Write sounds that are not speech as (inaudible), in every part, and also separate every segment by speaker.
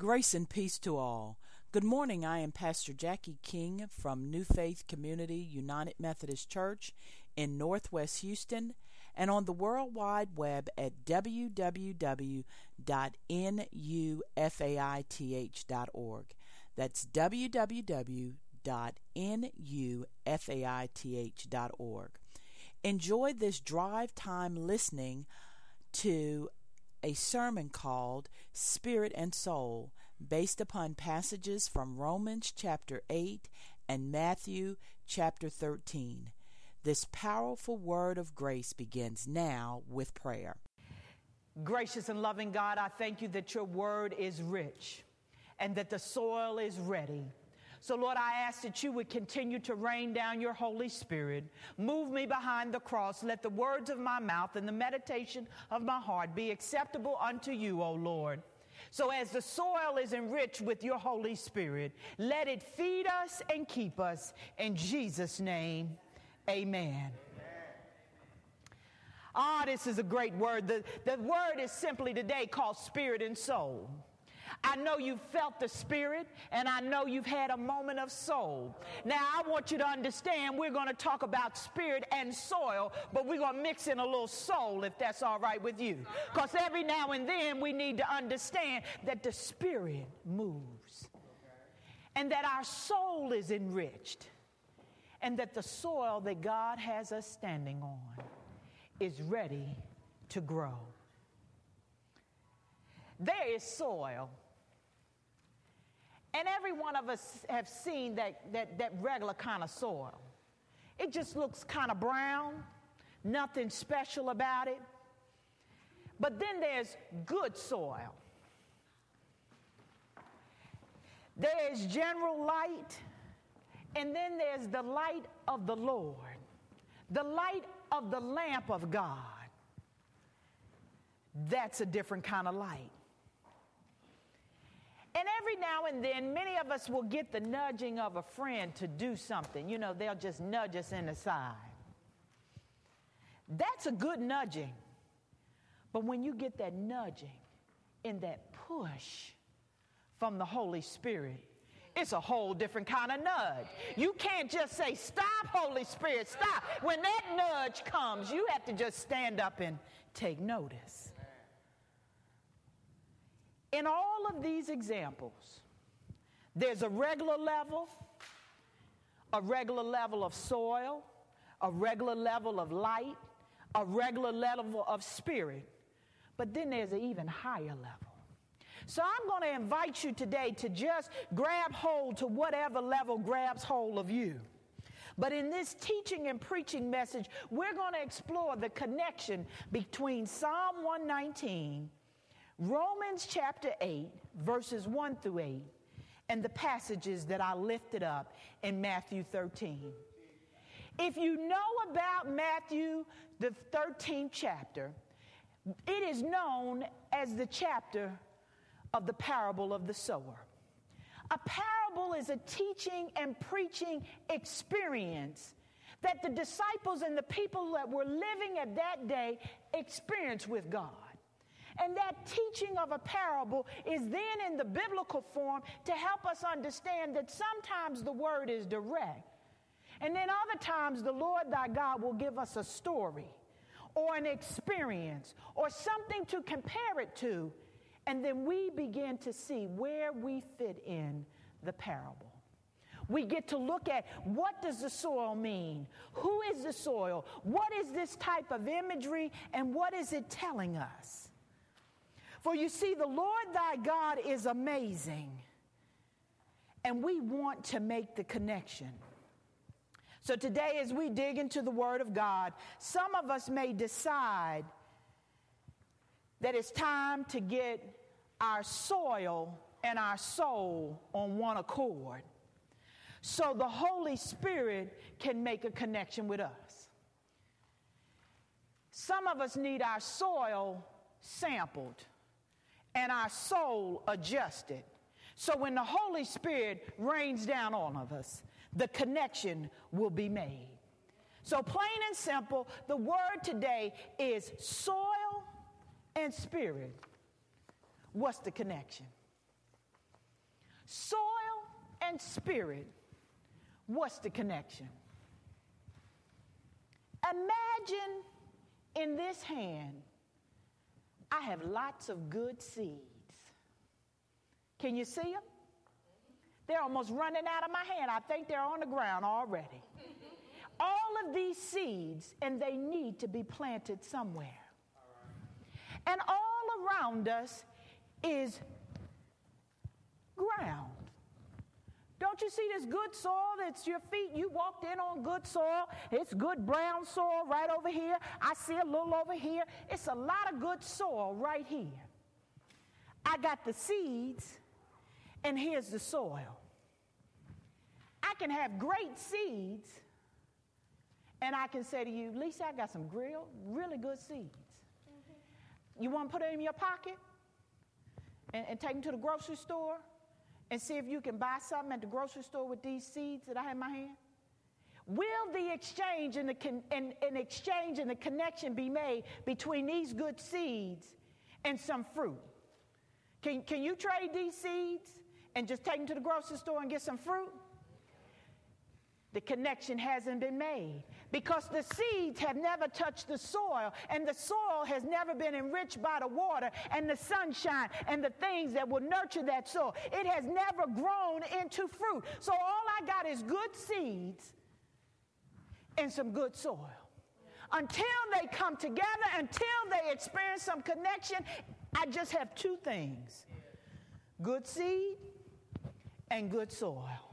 Speaker 1: Grace and peace to all. Good morning. I am Pastor Jacqui King from Nu Faith Community United Methodist Church in Northwest Houston and on the World Wide Web at www.nufaith.org. That's www.nufaith.org. Enjoy this drive time listening to a sermon called Spirit and Soul, based upon passages from Romans chapter 8 and Matthew chapter 13. This powerful word of grace begins now with prayer.
Speaker 2: Gracious and loving God, I thank you that your word is rich and that the soil is ready. So, Lord, I ask that you would continue to rain down your Holy Spirit. Move me behind the cross. Let the words of my mouth and the meditation of my heart be acceptable unto you, O Lord. So, as the soil is enriched with your Holy Spirit, let it feed us and keep us. In Jesus' name, amen. Ah, this is a great word. The, the word is simply today called spirit and soul. I know you've felt the Spirit, and I know you've had a moment of soul. Now, I want you to understand we're going to talk about spirit and soil, but we're going to mix in a little soul if that's all right with you. Because every now and then we need to understand that the Spirit moves, and that our soul is enriched, and that the soil that God has us standing on is ready to grow. There is soil and every one of us have seen that, that, that regular kind of soil. It just looks kind of brown, nothing special about it. But then there's good soil. There's general light, and then there's the light of the Lord, the light of the lamp of God. That's a different kind of light. And every now and then, many of us will get the nudging of a friend to do something. You know, they'll just nudge us in the side. That's a good nudging. But when you get that nudging and that push from the Holy Spirit, it's a whole different kind of nudge. You can't just say, Stop, Holy Spirit, stop. When that nudge comes, you have to just stand up and take notice. In all of these examples, there's a regular level, a regular level of soil, a regular level of light, a regular level of spirit, but then there's an even higher level. So I'm going to invite you today to just grab hold to whatever level grabs hold of you. But in this teaching and preaching message, we're going to explore the connection between Psalm 119 Romans chapter 8, verses 1 through 8, and the passages that I lifted up in Matthew 13. If you know about Matthew, the 13th chapter, it is known as the chapter of the parable of the sower. A parable is a teaching and preaching experience that the disciples and the people that were living at that day experienced with God. And that teaching of a parable is then in the biblical form to help us understand that sometimes the word is direct. And then other times the Lord thy God will give us a story or an experience or something to compare it to. And then we begin to see where we fit in the parable. We get to look at what does the soil mean? Who is the soil? What is this type of imagery and what is it telling us? For you see, the Lord thy God is amazing, and we want to make the connection. So today, as we dig into the Word of God, some of us may decide that it's time to get our soil and our soul on one accord so the Holy Spirit can make a connection with us. Some of us need our soil sampled and our soul adjusted. So when the Holy Spirit rains down on of us, the connection will be made. So, plain and simple, the word today is soil and spirit. What's the connection? Soil and spirit, what's the connection? Imagine in this hand, I have lots of good seeds. Can you see them? They're almost running out of my hand. I think they're on the ground already. (laughs) All of these seeds, and they need to be planted somewhere. And all around us is ground. Don't you see this good soil that's your feet? You walked in on good soil. It's good brown soil right over here. I see a little over here. It's a lot of good soil right here. I got the seeds, and here's the soil. I can have great seeds, and I can say to you, Lisa, I got some real, really good seeds. Mm-hmm. You want to put it in your pocket and, and take them to the grocery store and see if you can buy something at the grocery store with these seeds that I have in my hand? Will the exchange and the con- and, and exchange and the connection be made between these good seeds and some fruit? Can, can you trade these seeds and just take them to the grocery store and get some fruit? The connection hasn't been made because the seeds have never touched the soil and the soil has never been enriched by the water and the sunshine and the things that will nurture that soil. It has never grown into fruit. So all I got is good seeds and some good soil. Until they come together, until they experience some connection, I just have two things good seed and good soil.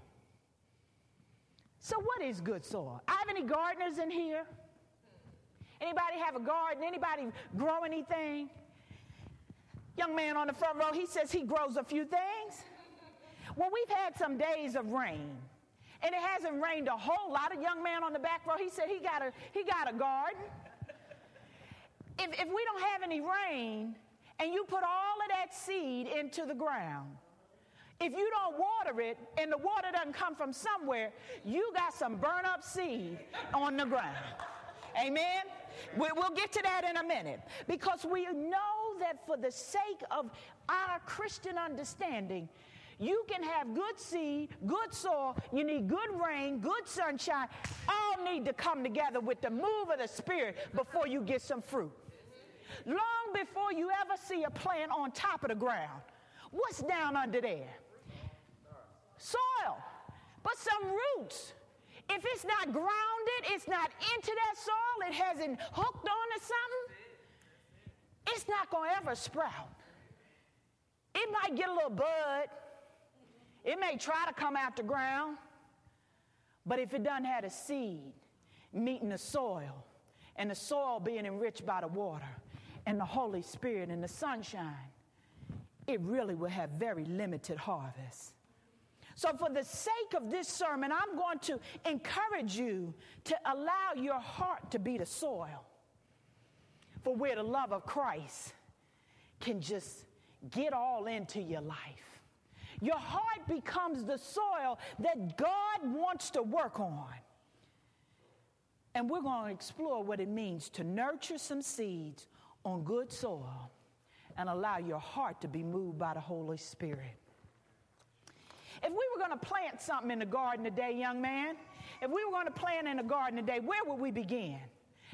Speaker 2: So, what is good soil? I have any gardeners in here? Anybody have a garden? Anybody grow anything? Young man on the front row, he says he grows a few things. Well, we've had some days of rain, and it hasn't rained a whole lot. A young man on the back row, he said he got a, he got a garden. If, if we don't have any rain, and you put all of that seed into the ground, if you don't water it and the water doesn't come from somewhere, you got some burn up seed on the ground. Amen? We'll get to that in a minute because we know that for the sake of our Christian understanding, you can have good seed, good soil, you need good rain, good sunshine, all need to come together with the move of the Spirit before you get some fruit. Long before you ever see a plant on top of the ground, what's down under there? Soil, but some roots. If it's not grounded, it's not into that soil, it hasn't hooked onto something, it's not going to ever sprout. It might get a little bud, it may try to come out the ground, but if it doesn't have a seed meeting the soil, and the soil being enriched by the water, and the Holy Spirit and the sunshine, it really will have very limited harvest. So, for the sake of this sermon, I'm going to encourage you to allow your heart to be the soil for where the love of Christ can just get all into your life. Your heart becomes the soil that God wants to work on. And we're going to explore what it means to nurture some seeds on good soil and allow your heart to be moved by the Holy Spirit. If we were going to plant something in the garden today, young man, if we were going to plant in the garden today, where would we begin?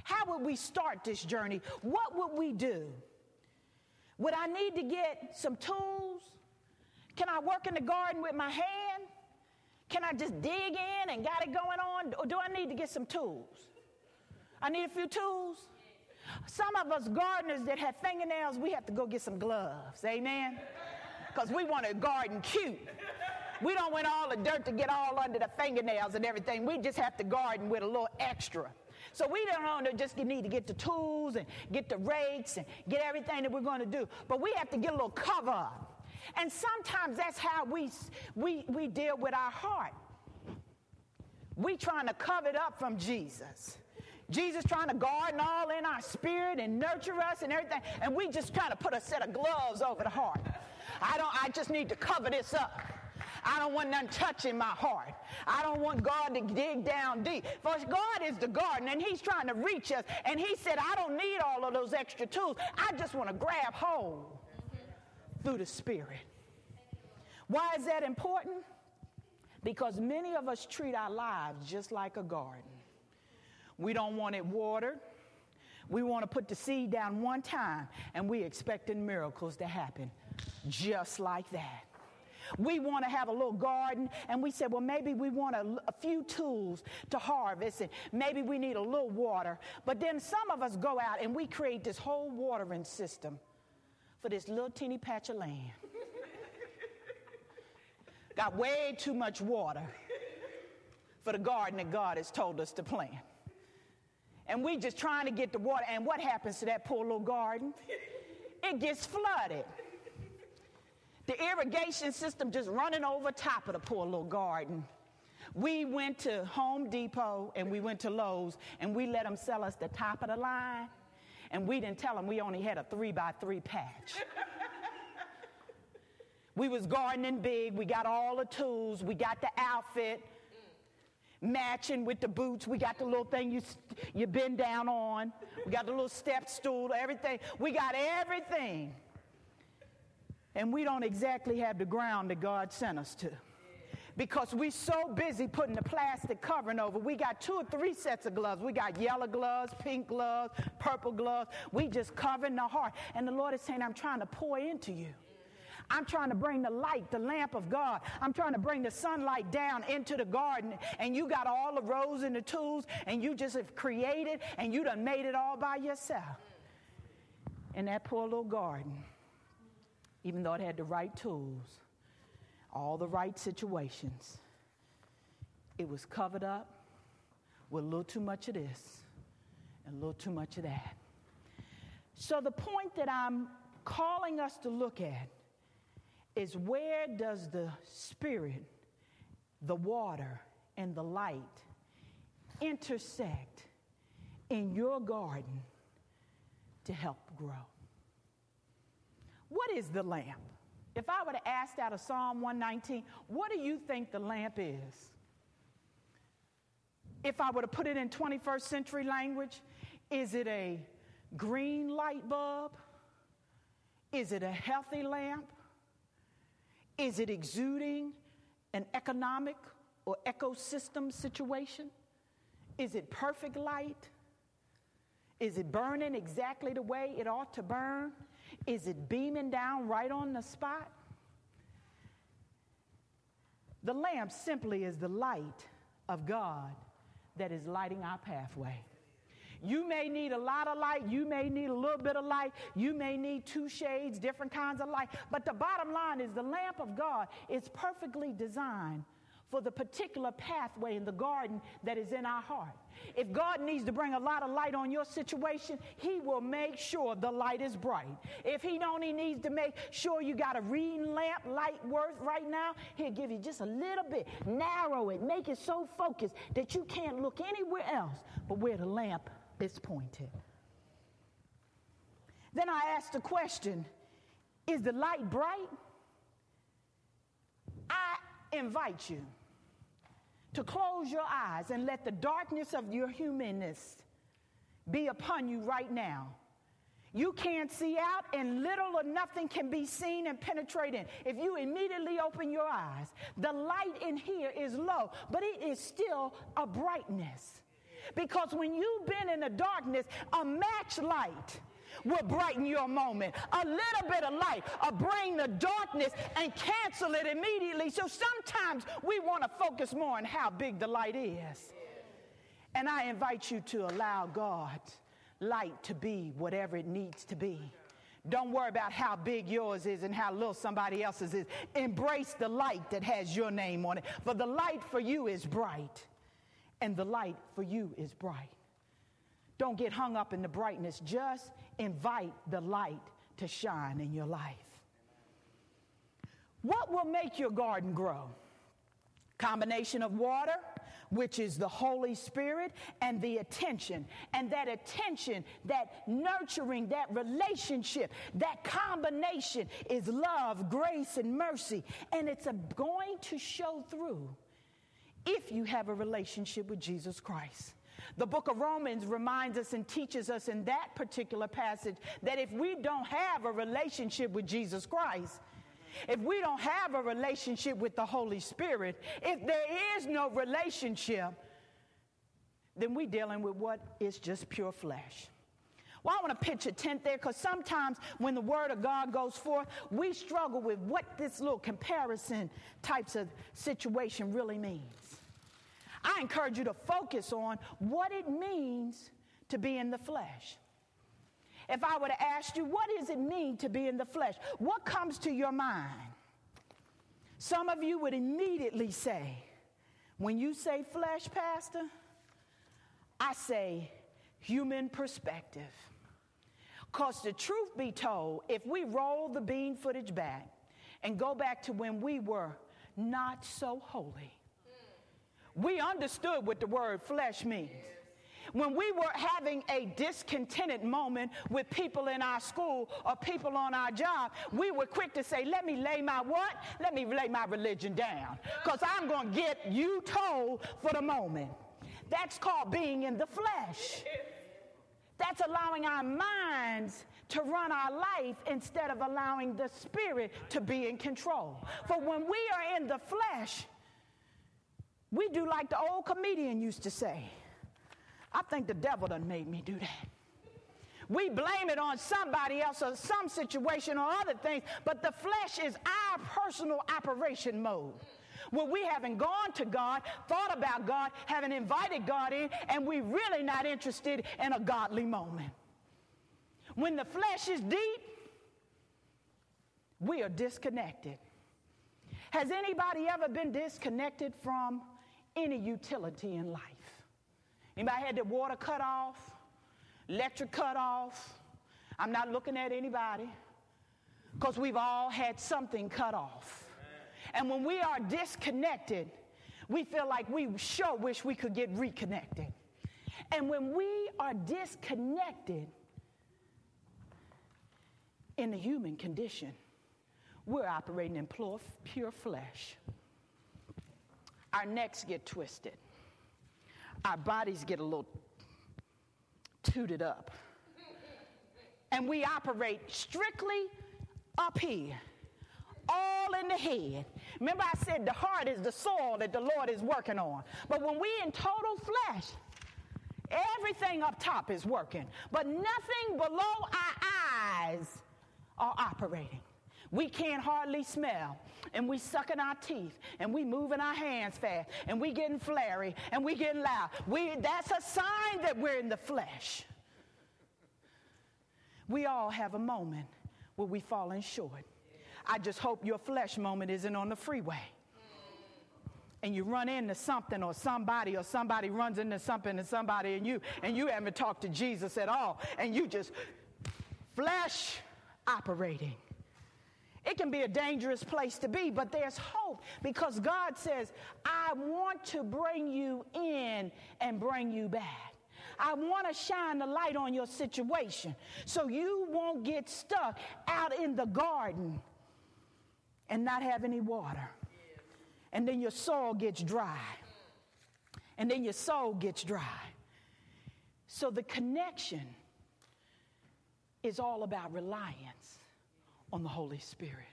Speaker 2: How would we start this journey? What would we do? Would I need to get some tools? Can I work in the garden with my hand? Can I just dig in and got it going on? Or do I need to get some tools? I need a few tools. Some of us gardeners that have fingernails, we have to go get some gloves. Amen? Because we want a garden cute. We don't want all the dirt to get all under the fingernails and everything. We just have to garden with a little extra. So we don't just need to get the tools and get the rakes and get everything that we're going to do. But we have to get a little cover up. And sometimes that's how we, we, we deal with our heart. We trying to cover it up from Jesus. Jesus trying to garden all in our spirit and nurture us and everything. And we just kind of put a set of gloves over the heart. I don't, I just need to cover this up. I don't want nothing touching my heart. I don't want God to dig down deep. For God is the garden and He's trying to reach us. And He said, I don't need all of those extra tools. I just want to grab hold through the Spirit. Why is that important? Because many of us treat our lives just like a garden. We don't want it watered. We want to put the seed down one time and we expecting miracles to happen just like that. We want to have a little garden, and we said, well, maybe we want a, a, few tools to harvest, and maybe we need a little water. But then some of us go out and we create this whole watering system for this little teeny patch of land. (laughs) Got way too much water for the garden that God has told us to plant. And we just trying to get the water. And what happens to that poor little garden? It gets flooded. The irrigation system just running over top of the poor little garden. We went to Home Depot and we went to Lowe's and we let them sell us the top of the line. And we didn't tell them we only had a three by three patch. we was gardening big. We got all the tools. We got the outfit matching with the boots. We got the little thing you, you bend down on. We got the little step stool, everything. We got everything. And we don't exactly have the ground that God sent us to. Because we're so busy putting the plastic covering over. We got two or three sets of gloves. We got yellow gloves, pink gloves, purple gloves. We just covering the heart. And the Lord is saying, I'm trying to pour into you. I'm trying to bring the light, the lamp of God. I'm trying to bring the sunlight down into the garden. And you got all the rows and the tools, and you just have created, and you done made it all by yourself. In that poor little garden even though it had the right tools, all the right situations, it was covered up with a little too much of this and a little too much of that. So, the point that I'm calling us to look at is where does the Spirit, the water, and the light intersect in your garden to help grow? Is the lamp? If I were to ask out of Psalm 119, what do you think the lamp is? If I were to put it in 21st century language, is it a green light bulb? Is it a healthy lamp? Is it exuding an economic or ecosystem situation? Is it perfect light? Is it burning exactly the way it ought to burn? Is it beaming down right on the spot? The lamp simply is the light of God that is lighting our pathway. You may need a lot of light. You may need a little bit of light. You may need two shades, different kinds of light. But the bottom line is the lamp of God is perfectly designed for the particular pathway in the garden that is in our heart. If God needs to bring a lot of light on your situation, He will make sure the light is bright. If He only needs to make sure you got a reading lamp light worth right now, He'll give you just a little bit, narrow it, make it so focused that you can't look anywhere else but where the lamp is pointed. Then I asked the question Is the light bright? I invite you to close your eyes and let the darkness of your humanness be upon you right now. You can't see out, and little or nothing can be seen and penetrated. If you immediately open your eyes, the light in here is low, but it is still a brightness. Because when you've been in the darkness, a match light will brighten your moment. A little bit of light will bring the darkness and cancel it immediately. So sometimes we want to focus more on how big the light is. And I invite you to allow God's light to be whatever it needs to be. Don't worry about how big yours is and how little somebody else's is. Embrace the light that has your name on it. For the light for you is bright, and the light for you is bright. Don't get hung up in the brightness. Just invite the light to shine in your life. What will make your garden grow? Combination of water, which is the Holy Spirit, and the attention. And that attention, that nurturing, that relationship, that combination is love, grace, and mercy. And it's going to show through if you have a relationship with Jesus Christ. The book of Romans reminds us and teaches us in that particular passage that if we don't have a relationship with Jesus Christ, If we don't have a relationship with the Holy Spirit, if there is no relationship, then we're dealing with what is just pure flesh. Well, I want to pitch a tent there because sometimes when the word of God goes forth, we struggle with what this little comparison types of situation really means. I encourage you to focus on what it means to be in the flesh. If I were to ask you, what does it mean to be in the flesh? What comes to your mind? Some of you would immediately say, when you say flesh, Pastor, I say human perspective. Because the truth be told, if we roll the bean footage back and go back to when we were not so holy, we understood what the word flesh means. When we were having a discontented moment with people in our school or people on our job, we were quick to say, Let me lay my what? Let me lay my religion down. Because I'm going to get you told for the moment. That's called being in the flesh. That's allowing our minds to run our life instead of allowing the spirit to be in control. For when we are in the flesh, we do like the old comedian used to say. I think the devil done made me do that. We blame it on somebody else or some situation or other things, but the flesh is our personal operation mode. Where we haven't gone to God, thought about God, haven't invited God in, and we're really not interested in a godly moment. When the flesh is deep, we are disconnected. Has anybody ever been disconnected from any utility in life? Anybody had their water cut off? Electric cut off? I'm not looking at anybody because we've all had something cut off. And when we are disconnected, we feel like we sure wish we could get reconnected. And when we are disconnected in the human condition, we're operating in pure flesh. Our necks get twisted our bodies get a little tooted up. And we operate strictly up here, all in the head. Remember, I said the heart is the soil that the Lord is working on. But when we in total flesh, everything up top is working, but nothing below our eyes are operating. We can't hardly smell and we sucking our teeth and we moving our hands fast and we getting flary and we getting loud. We, that's a sign that we're in the flesh. We all have a moment where we falling short. I just hope your flesh moment isn't on the freeway. And you run into something or somebody or somebody runs into something and somebody and you and you haven't talked to Jesus at all and you just flesh operating. It can be a dangerous place to be, but there's hope because God says, I want to bring you in and bring you back. I want to shine the light on your situation so you won't get stuck out in the garden and not have any water. And then your soul gets dry. And then your soul gets dry. So the connection is all about reliance on the Holy Spirit.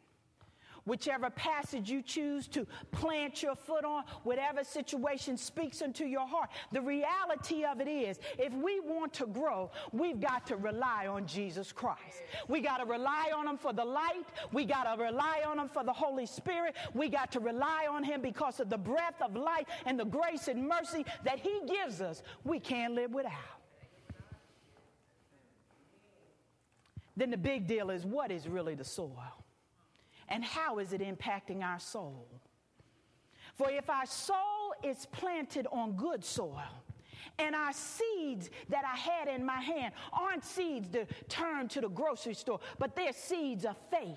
Speaker 2: Whichever passage you choose to plant your foot on, whatever situation speaks into your heart, the reality of it is if we want to grow, we've got to rely on Jesus Christ. We got to rely on Him for the light. We got to rely on Him for the Holy Spirit. We got to rely on Him because of the breath of life and the grace and mercy that He gives us. We can't live without. Then the big deal is what is really the soil? And how is it impacting our soul? For if our soul is planted on good soil, and our seeds that I had in my hand aren't seeds to turn to the grocery store, but they're seeds of faith.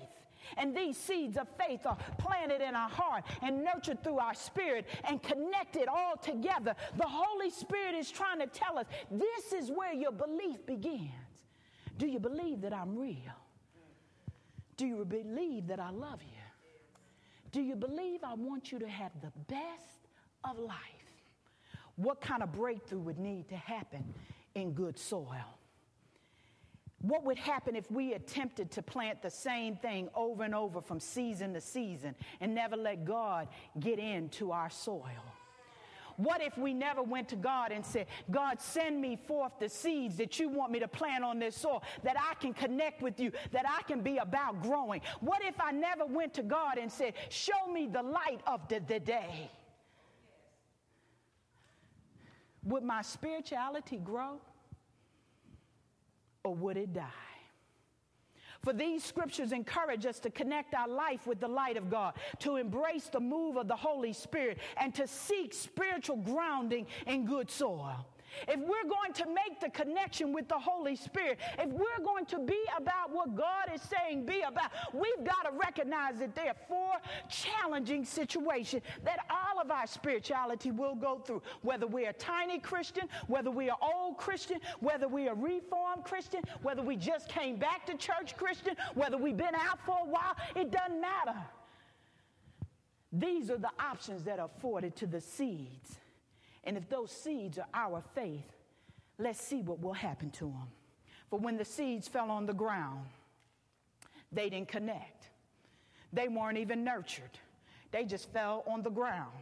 Speaker 2: And these seeds of faith are planted in our heart and nurtured through our spirit and connected all together. The Holy Spirit is trying to tell us this is where your belief begins. Do you believe that I'm real? Do you believe that I love you? Do you believe I want you to have the best of life? What kind of breakthrough would need to happen in good soil? What would happen if we attempted to plant the same thing over and over from season to season and never let God get into our soil? What if we never went to God and said, God, send me forth the seeds that you want me to plant on this soil, that I can connect with you, that I can be about growing? What if I never went to God and said, Show me the light of the, the day? Would my spirituality grow or would it die? For these scriptures encourage us to connect our life with the light of God, to embrace the move of the Holy Spirit, and to seek spiritual grounding in good soil if we're going to make the connection with the Holy Spirit, if we're going to be about what God is saying be about, we've got to recognize that there are four challenging situations that all of our spirituality will go through. Whether we're a tiny Christian, whether we are old Christian, whether we are reformed Christian, whether we just came back to church Christian, whether we've been out for a while, it doesn't matter. These are the options that are afforded to the seeds and if those seeds are our faith, let's see what will happen to them. For when the seeds fell on the ground, they didn't connect. They weren't even nurtured. They just fell on the ground.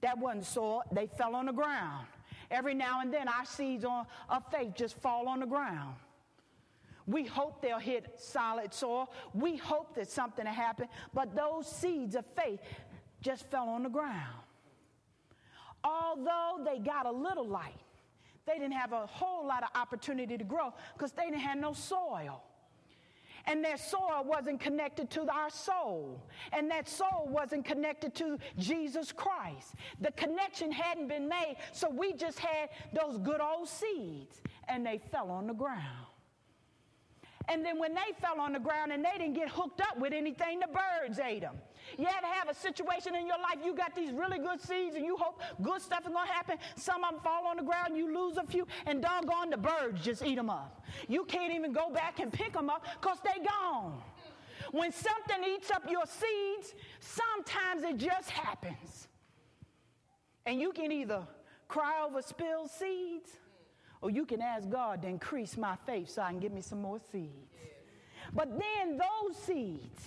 Speaker 2: That wasn't soil, they fell on the ground. Every now and then, our seeds on, of faith just fall on the ground. We hope they'll hit solid soil. We hope that something will happen. But those seeds of faith just fell on the ground although they got a little light, they didn't have a whole lot of opportunity to grow because they didn't have no soil. And their soil wasn't connected to our soul. And that soul wasn't connected to Jesus Christ. The connection hadn't been made, so we just had those good old seeds, and they fell on the ground. And then when they fell on the ground and they didn't get hooked up with anything, the birds ate them. You ever have a situation in your life, you got these really good seeds and you hope good stuff is going to happen. Some of them fall on the ground, you lose a few, and doggone the birds just eat them up. You can't even go back and pick them up because they gone. When something eats up your seeds, sometimes it just happens. And you can either cry over spilled seeds or you can ask God to increase my faith so I can get me some more seeds. But then those seeds,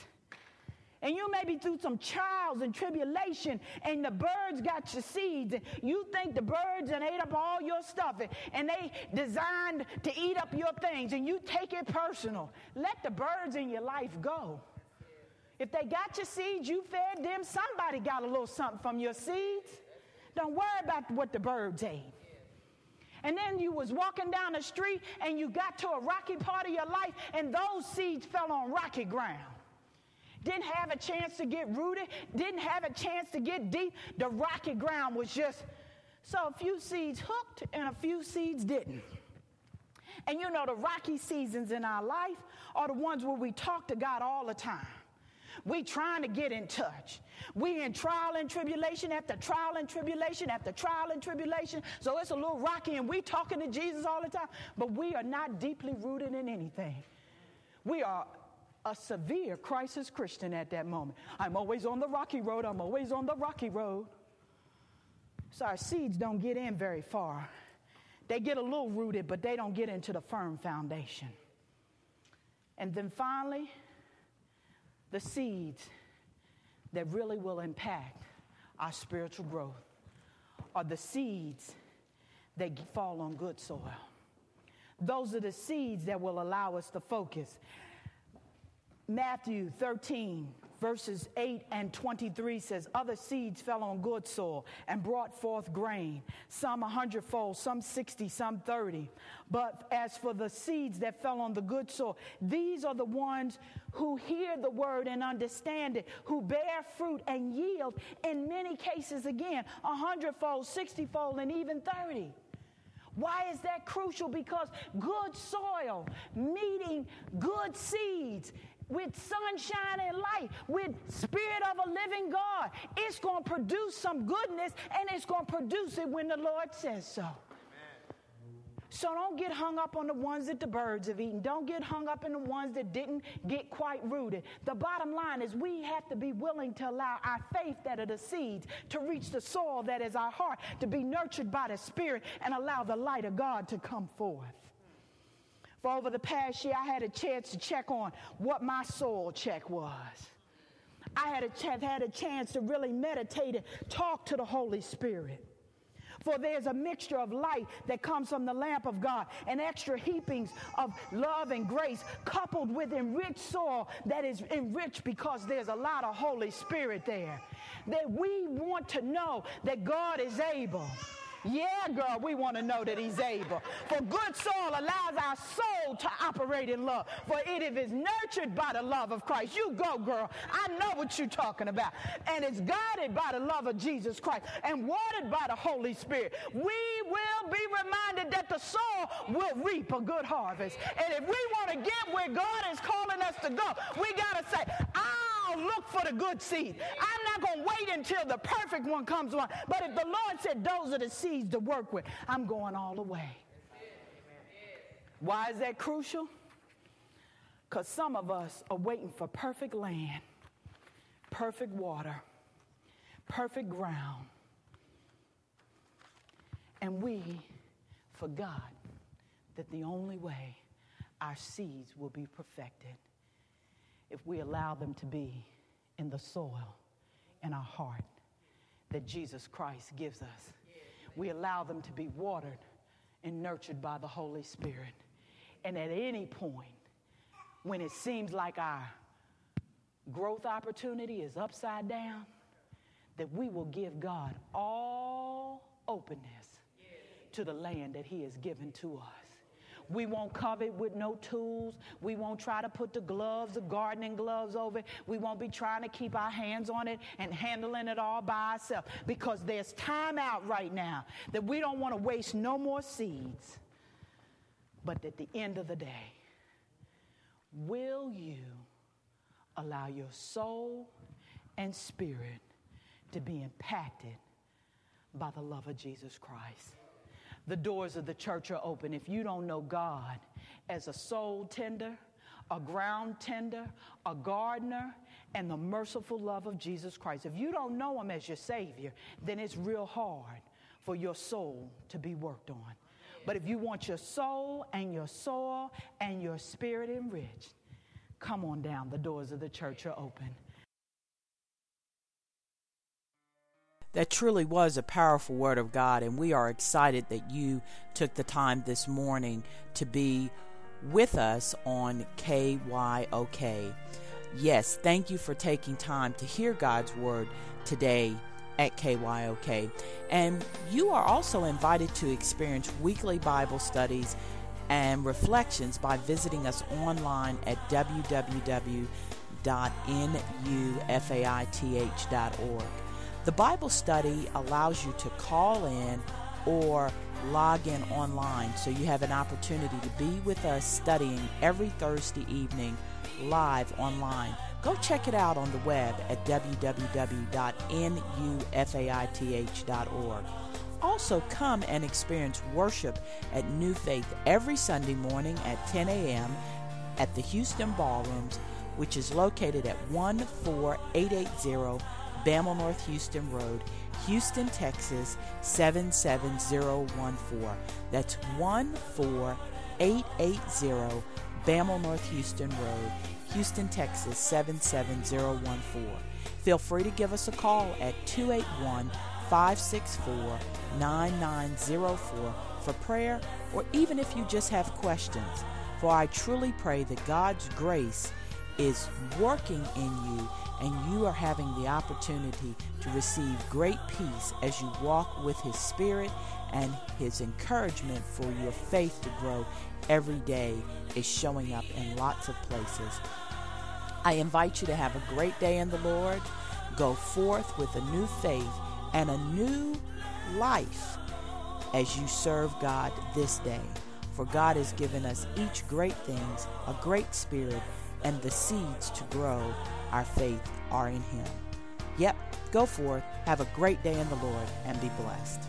Speaker 2: and you may be through some trials and tribulation, and the birds got your seeds, and you think the birds and ate up all your stuff, and they designed to eat up your things, and you take it personal. Let the birds in your life go. If they got your seeds, you fed them, somebody got a little something from your seeds. Don't worry about what the birds ate. And then you was walking down the street and you got to a rocky part of your life and those seeds fell on rocky ground didn't have a chance to get rooted, didn't have a chance to get deep. The rocky ground was just so a few seeds hooked and a few seeds didn't. And you know, the rocky seasons in our life are the ones where we talk to God all the time. We trying to get in touch. We in trial and tribulation after trial and tribulation after trial and tribulation. So it's a little rocky and we talking to Jesus all the time, but we are not deeply rooted in anything. We are a severe crisis Christian at that moment. I'm always on the rocky road. I'm always on the rocky road. So our seeds don't get in very far. They get a little rooted, but they don't get into the firm foundation. And then finally, the seeds that really will impact our spiritual growth are the seeds that fall on good soil. Those are the seeds that will allow us to focus. Matthew 13, verses 8 and 23 says, Other seeds fell on good soil and brought forth grain, some a hundredfold, some 60, some 30. But as for the seeds that fell on the good soil, these are the ones who hear the word and understand it, who bear fruit and yield, in many cases, again, a hundredfold, 60 fold, and even 30. Why is that crucial? Because good soil, meeting good seeds, with sunshine and light, with spirit of a living God. It's going to produce some goodness and it's going to produce it when the Lord says so. So don't get hung up on the ones that the birds have eaten. Don't get hung up in the ones that didn't get quite rooted. The bottom line is we have to be willing to allow our faith that are the seeds to reach the soil that is our heart, to be nurtured by the Spirit and allow the light of God to come forth. For over the past year, I had a chance to check on what my soul check was. I had a, ch- had a chance to really meditate and talk to the Holy Spirit. For there's a mixture of light that comes from the lamp of God and extra heapings of love and grace coupled with enriched soil that is enriched because there's a lot of Holy Spirit there. That we want to know that God is able. Yeah, girl, we want to know that he's able. For good soil allows our soul to operate in love. For it is nurtured by the love of Christ. You go, girl. I know what you're talking about. And it's guided by the love of Jesus Christ and watered by the Holy Spirit. We will be reminded that the soul will reap a good harvest. And if we want to get where God is calling us to go, we got to say, I'll look for the good seed. I'm not going to wait until the perfect one comes along. But if the Lord said those are the seeds to work with, I'm going all the way. Why is that crucial? Because some of us are waiting for perfect land, perfect water, perfect ground. And we forgot that the only way our seeds will be perfected if we allow them to be in the soil in our heart that Jesus Christ gives us. We allow them to be watered and nurtured by the Holy Spirit. And at any point, when it seems like our growth opportunity is upside down, that we will give God all openness to the land that He has given to us. We won't cover it with no tools. We won't try to put the gloves, the gardening gloves over it. We won't be trying to keep our hands on it and handling it all by ourselves because there's time out right now that we don't want to waste no more seeds. But at the end of the day, will you allow your soul and spirit to be impacted by the love of Jesus Christ? The doors of the church are open. If you don't know God as a soul tender, a ground tender, a gardener, and the merciful love of Jesus Christ, if you don't know Him as your Savior, then it's real hard for your soul to be worked on. But if you want your soul and your soul and your spirit enriched, come on down. The doors of the church are open.
Speaker 1: That truly was a powerful word of God, and we are excited that you took the time this morning to be with us on KYOK. Yes, thank you for taking time to hear God's word today at KYOK. And you are also invited to experience weekly Bible studies and reflections by visiting us online at www.nufaith.org. The Bible study allows you to call in or log in online so you have an opportunity to be with us studying every Thursday evening live online. Go check it out on the web at www.nufaith.org. Also, come and experience worship at Nu Faith every Sunday morning at 10 a.m. at the Houston Ballrooms, which is located at 14880 Bammel North Houston Road, Houston, Texas 77014. That's 14880 Bammel North Houston Road, Houston, Texas 77014. Feel free to give us a call at 281 564 9904 for prayer or even if you just have questions. For I truly pray that God's grace is working in you and you are having the opportunity to receive great peace as you walk with His Spirit and His encouragement for your faith to grow every day is showing up in lots of places. I invite you to have a great day in the Lord. Go forth with a new faith and a new life as you serve God this day. For God has given us each great things, a great spirit, and the seeds to grow our faith are in Him. Yep, go forth, have a great day in the Lord, and be blessed.